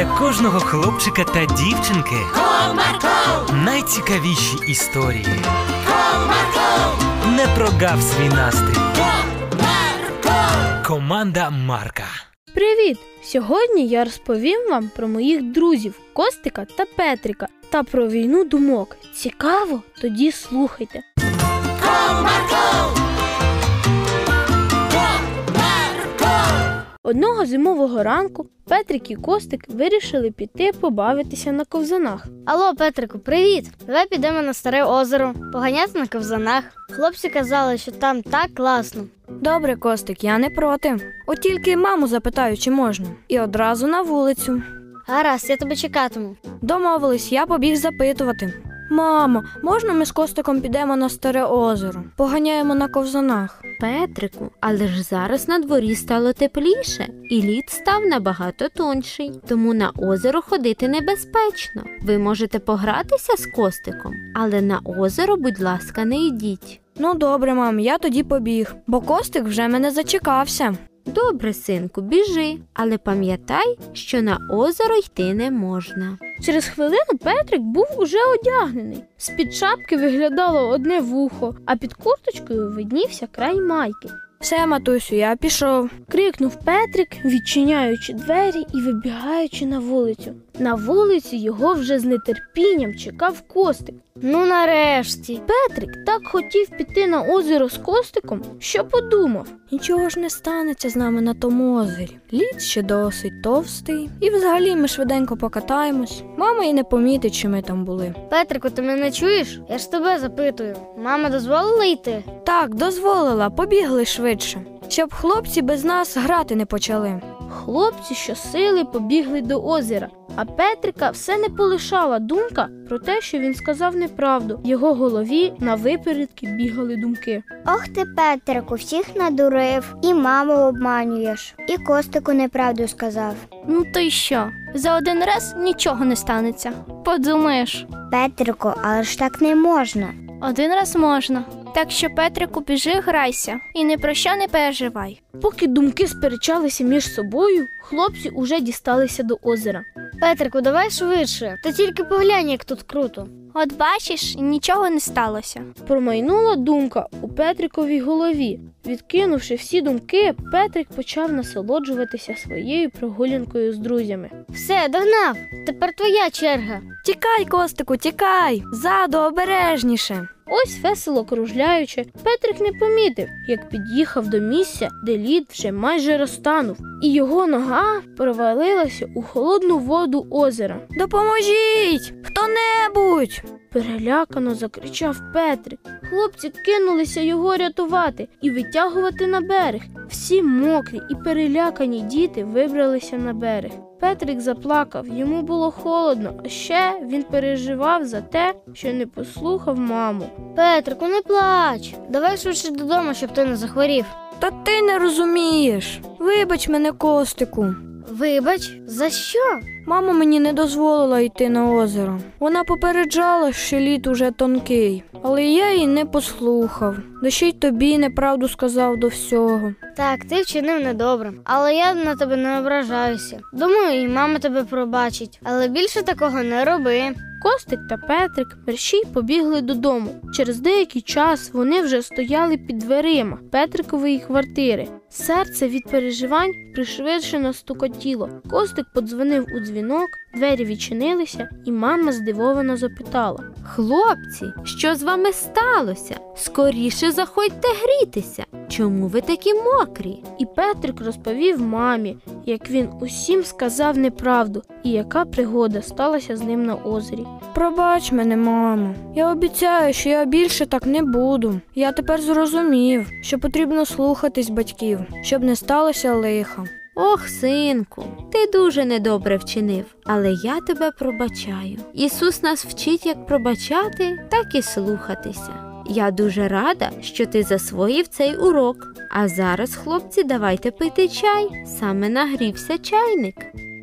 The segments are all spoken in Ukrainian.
для кожного хлопчика та дівчинки Comarco, найцікавіші історії. Comarco, Не прогав свій настрій. Comarco. Команда Марка. Привіт! Сьогодні я розповім вам про моїх друзів Костика та Петрика та про війну думок. Цікаво? Тоді слухайте. Одного зимового ранку Петрик і Костик вирішили піти побавитися на ковзанах. Алло, Петрику, привіт! Давай підемо на старе озеро, поганяти на ковзанах. Хлопці казали, що там так класно. Добре, Костик, я не проти. От тільки маму запитаю, чи можна. І одразу на вулицю. Гаразд, я тебе чекатиму. Домовились, я побіг запитувати. Мамо, можна ми з Костиком підемо на старе озеро? Поганяємо на ковзанах. Петрику, але ж зараз на дворі стало тепліше, і лід став набагато тонший, тому на озеро ходити небезпечно. Ви можете погратися з костиком, але на озеро, будь ласка, не йдіть. Ну добре, мам, я тоді побіг, бо Костик вже мене зачекався. Добре, синку, біжи, але пам'ятай, що на озеро йти не можна. Через хвилину Петрик був уже одягнений. З-під шапки виглядало одне вухо, а під курточкою виднівся край майки. Все, матусю, я пішов. Крикнув Петрик, відчиняючи двері і вибігаючи на вулицю. На вулиці його вже з нетерпінням чекав Костик. Ну нарешті. Петрик так хотів піти на озеро з Костиком, що подумав. Нічого ж не станеться з нами на тому озері. Лід ще досить товстий, і взагалі ми швиденько покатаємось. Мама і не помітить, що ми там були. Петрику, ти мене чуєш? Я ж тебе запитую. Мама дозволила йти? Так, дозволила, побігли швидше, щоб хлопці без нас грати не почали. Хлопці щосили побігли до озера, а Петрика все не полишала думка про те, що він сказав неправду. В його голові на випередки бігали думки. Ох ти, Петрику, всіх надурив, і маму обманюєш, і Костику неправду сказав. Ну то й що? За один раз нічого не станеться. Подумаєш, Петрику, але ж так не можна. один раз можна. Так що, Петрику, біжи, грайся і ні про що не переживай. Поки думки сперечалися між собою, хлопці уже дісталися до озера. Петрику, давай швидше. та тільки поглянь, як тут круто. От бачиш, нічого не сталося. Промайнула думка у Петриковій голові. Відкинувши всі думки, Петрик почав насолоджуватися своєю прогулянкою з друзями. Все, догнав. Тепер твоя черга. Тікай, Костику, тікай! Ззаду обережніше. Ось весело кружляючи, Петрик не помітив, як під'їхав до місця, де лід вже майже розтанув, і його нога провалилася у холодну воду озера. Допоможіть! Хто-небудь! Перелякано закричав Петрик. Хлопці кинулися його рятувати і витягувати на берег. Всі мокрі і перелякані діти вибралися на берег. Петрик заплакав, йому було холодно, а ще він переживав за те, що не послухав маму. Петрику, не плач. Давай швидше додому, щоб ти не захворів. Та ти не розумієш. Вибач мене, Костику. Вибач, за що? Мама мені не дозволила йти на озеро. Вона попереджала, що лід уже тонкий, але я її не послухав. Да ще й тобі неправду сказав до всього. Так, ти вчинив недобре, але я на тебе не ображаюся. Думаю, і мама тебе пробачить, але більше такого не роби. Костик та Петрик мерщій побігли додому. Через деякий час вони вже стояли під дверима Петрикової квартири. Серце від переживань пришвидшено стукотіло. Костик подзвонив у дзвінок, двері відчинилися, і мама здивовано запитала. Хлопці, що з вами сталося? Скоріше заходьте грітися. Чому ви такі мокрі? І Петрик розповів мамі, як він усім сказав неправду і яка пригода сталася з ним на озері. Пробач мене, мамо. Я обіцяю, що я більше так не буду. Я тепер зрозумів, що потрібно слухатись батьків, щоб не сталося лиха. Ох, синку, ти дуже недобре вчинив, але я тебе пробачаю. Ісус нас вчить як пробачати, так і слухатися. Я дуже рада, що ти засвоїв цей урок. А зараз, хлопці, давайте пити чай. Саме нагрівся чайник.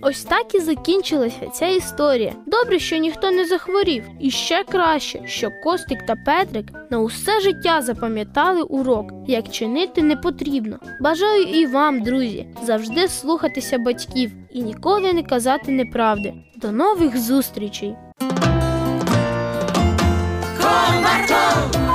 Ось так і закінчилася ця історія. Добре, що ніхто не захворів, і ще краще, що Костик та Петрик на усе життя запам'ятали урок, як чинити не потрібно. Бажаю і вам, друзі, завжди слухатися батьків і ніколи не казати неправди. До нових зустрічей! Комарко,